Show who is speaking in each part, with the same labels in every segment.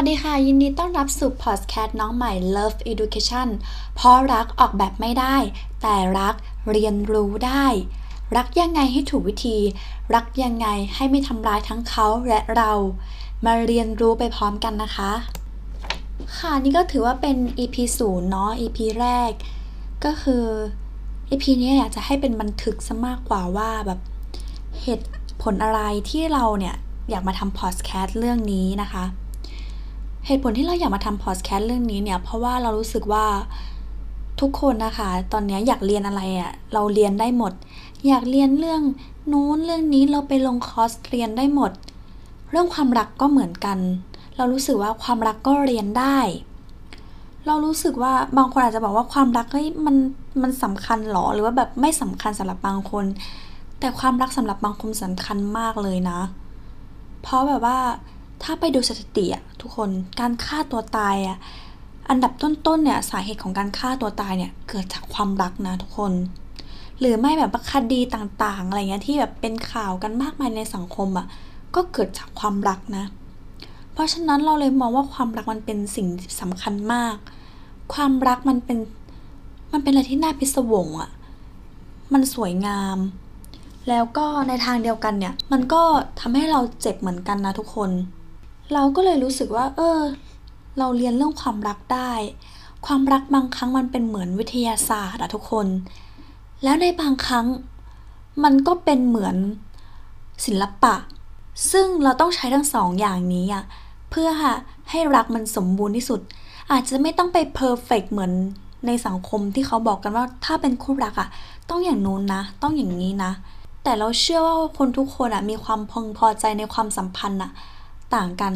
Speaker 1: วัสดีค่ะ ยินดีต้อนรับสู่พอดแคสต์น้องใหม่ Love Education เพราะรักออกแบบไม่ได้ แต่รักเรียนรู้ได้ รักยังไงให้ถูกวิธี รักยังไงให้ไม่ทำร้ายทั้งเขาและเรา มาเรียนรู้ไปพร้อมกันนะคะ ค่ะนี่ก็ถือว่าเป็น EP ศูนย์เนาะ EP แรก ก็คือ EP นี้อยากจะให้เป็นบันทึกซะมากกว่าว่าแบบเหตุผลอะไรที่เราเนี่ยอยากมาทำพอดแคสต์เรื่องนี้นะคะ เหตุผลที่เราอยากมาทำพอดแคสต์เรื่องนี้เนี่ยเพราะว่าเรารู้สึกว่าทุกคนนะคะ ตอนนี้อยากเรียนอะไรอะ่ะเราเรียนได้หมด อยากเรียนเรื่องนู้นเรื่องนี้เราไปลงคอร์สเรียนได้หมด เรื่องความรักก็เหมือนกัน เรารู้สึกว่าความรักก็เรียนได้ เรารู้สึกว่าบางคนอาจจะบอกว่าความรักเฮ้ยมันมันสำคัญหรอหรือว่าแบบไม่สำคัญสำหรับบางคน แต่ความรักสำหรับบางคนสำคัญมากเลยนะ เพราะแบบว่า ถ้าไปดูสถิติอะทุกคนการฆ่าตัวตายอะอันดับต้นๆเนี่ยสาเหตุของการฆ่าตัวตายเนี่ยเกิดจากความรักนะทุกคน หรือไม่แบบคดีต่างๆ อะไรเงี้ยที่แบบเป็นข่าวกันมากมายในสังคมอะก็เกิดจากความรักนะ เพราะฉะนั้นเราเลยมองว่าความรักมันเป็นสิ่งสำคัญมาก ความรักมันเป็นมันเป็นอะไรที่น่าพิศวงอะมันสวยงาม แล้วก็ในทางเดียวกันเนี่ย มันก็ทำให้เราเจ็บเหมือนกันนะทุกคน เราก็เลยรู้สึกว่า เออ เราเรียนเรื่องความรักได้ ความรักบางครั้งมันเป็นเหมือนวิทยาศาสตร์อะทุกคน แล้วในบางครั้งมันก็เป็นเหมือนศิลปะ ซึ่งเราต้องใช้ทั้งสองอย่างนี้อะเพื่อให้รักมันสมบูรณ์ที่สุด อาจจะไม่ต้องไปเพอร์เฟกเหมือนในสังคมที่เขาบอกกันว่าถ้าเป็นคู่รักอะต้องอย่างนู้นนะ ต้องอย่างนี้นะ แต่เราเชื่อว่าคนทุกคนอะมีความพึงพอใจในความสัมพันธ์อะ ต่างกัน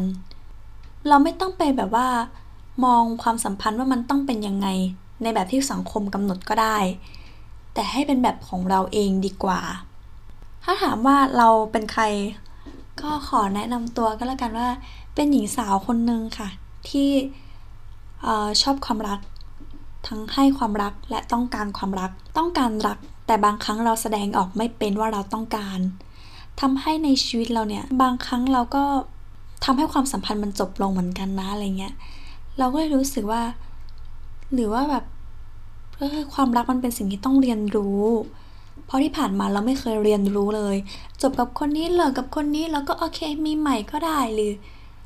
Speaker 1: เราไม่ต้องไปแบบว่า มองความสัมพันธ์ว่ามันต้องเป็นยังไง ในแบบที่สังคมกำหนดก็ได้ แต่ให้เป็นแบบของเราเองดีกว่า ถ้าถามว่าเราเป็นใคร ก็ขอแนะนำตัวก็แล้วกันว่า เป็นหญิงสาวคนหนึ่งค่ะ ที่ชอบความรัก ทั้งให้ความรักและต้องการความรัก ต้องการรัก แต่บางครั้งเราแสดงออกไม่เป็นว่าเราต้องการทำให้ในชีวิตเราเนี่ย บางครั้งเราก็ ทำให้ความสัมพันธ์มันจบลงเหมือนกันนะอะไรเงี้ย เราก็เลยรู้สึกว่า หรือว่าแบบเออความรักมันเป็นสิ่งที่ต้องเรียนรู้ เพราะที่ผ่านมาเราไม่เคยเรียนรู้เลย จบกับคนนี้เลิกกับคนนี้แล้วก็โอเคมีใหม่ก็ได้หรือ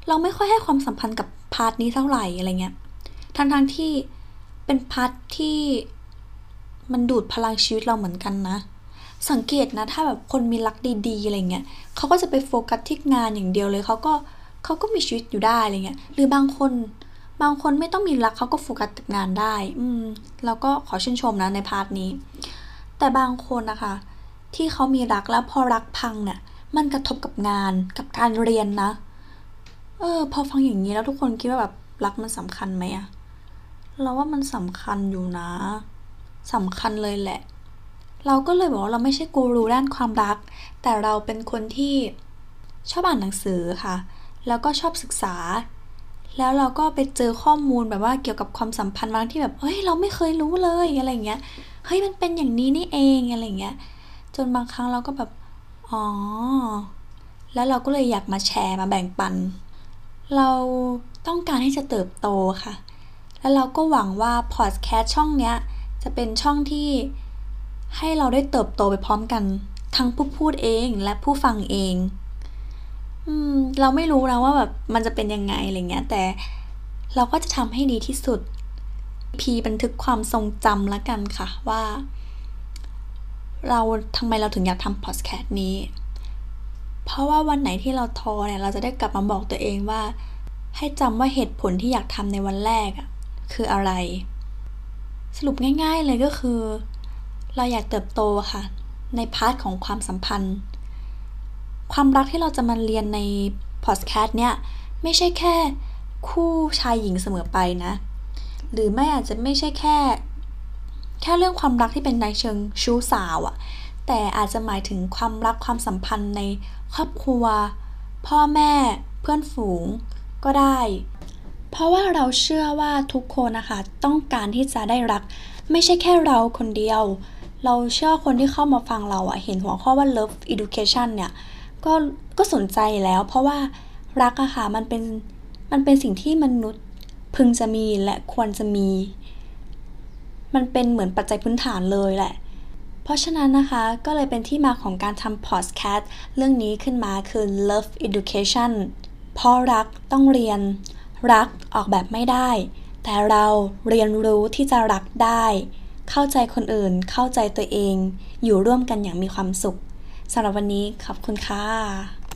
Speaker 1: เราไม่ค่อยให้ความสัมพันธ์กับ part นี้เท่าไหร่อะไรเงี้ยทั้งทั้งที่เป็น part ที่มันดูดพลังชีวิตเราเหมือนกันนะ สังเกตนะถ้าแบบคนมีรักดีๆอะไรเงี้ยเขาก็จะไปโฟกัสที่งานอย่างเดียวเลยเขาก็ เขาก็มีชีวิตอยู่ได้อะไรเงี้ย หรือบางคน บางคนไม่ต้องมีรักเขาก็โฟกัสกับงานได้ อืมเราก็ขอชื่นชมนะในพาร์ทนี้ แต่บางคนนะคะ ที่เขามีรักแล้วพอรักพังเนี่ย มันกระทบกับงานกับการเรียนนะ เออ พอฟังอย่างนี้แล้วทุกคนคิดว่าแบบรักมันสำคัญไหมอะเราว่ามันสำคัญอยู่นะสำคัญเลยแหละ เราก็เลยบอกว่าเราไม่ใช่กูรูด้านความรัก แต่เราเป็นคนที่ชอบอ่านหนังสือค่ะ แล้วก็ชอบศึกษา แล้วเราก็ไปเจอข้อมูลแบบว่าเกี่ยวกับความสัมพันธ์บางที่แบบเฮ้ยเราไม่เคยรู้เลยอะไรเงี้ยเฮ้ยมันเป็นอย่างนี้นี่เองอะไรเงี้ยจนบางครั้งเราก็แบบอ๋อแล้วเราก็เลยอยากมาแชร์มาแบ่งปัน เราต้องการที่จะเติบโตค่ะ แล้วเราก็หวังว่าพอดแคสต์ช่องเนี้ยจะเป็นช่องที่ให้เราได้เติบโตไปพร้อมกัน ทั้งผู้พูดเองและผู้ฟังเอง เราไม่รู้นะว่าแบบมันจะเป็นยังไงอะไรเงี้ย แต่เราก็จะทำให้ดีที่สุด พีบันทึกความทรงจำแล้วกันค่ะว่า เราทำไมเราถึงอยากทำพอดแคสต์นี้ เพราะว่าวันไหนที่เราท้อเนี่ย เราจะได้กลับมาบอกตัวเองว่า ให้จำว่าเหตุผลที่อยากทำในวันแรกอะคืออะไร สรุปง่าย ๆเลยก็คือ เราอยากเติบโตค่ะ ใน part ของความสัมพันธ์ ความรักที่เราจะมาเรียนในพอดแคสต์เนี่ย ไม่ใช่แค่คู่ชายหญิงเสมอไปนะ หรือไม่อาจจะไม่ใช่แค่ แค่เรื่องความรักที่เป็นในเชิงชู้สาวอะแต่อาจจะหมายถึงความรักความสัมพันธ์ในครอบครัว พ่อแม่เพื่อนฝูงก็ได้ เพราะว่าเราเชื่อว่าทุกคนนะคะ ต้องการที่จะได้รัก ไม่ใช่แค่เราคนเดียว เราเชื่อคนที่เข้ามาฟังเราอะเห็นหัวข้อว่า love education เนี่ย ก็ก็สนใจแล้ว เพราะว่ารักอะค่ะมันเป็นมันเป็นสิ่งที่มนุษย์พึงจะมีและควรจะมี มันเป็นเหมือนปัจจัยพื้นฐานเลยแหละ เพราะฉะนั้นนะคะก็เลยเป็นที่มาของการทำพอดแคสต์เรื่องนี้ขึ้นมาคือ love education เพราะรักต้องเรียน รักออกแบบไม่ได้ แต่เราเรียนรู้ที่จะรักได้ เข้าใจคนอื่น เข้าใจตัวเอง อยู่ร่วมกันอย่างมีความสุข สำหรับวันนี้ขอบคุณค่ะ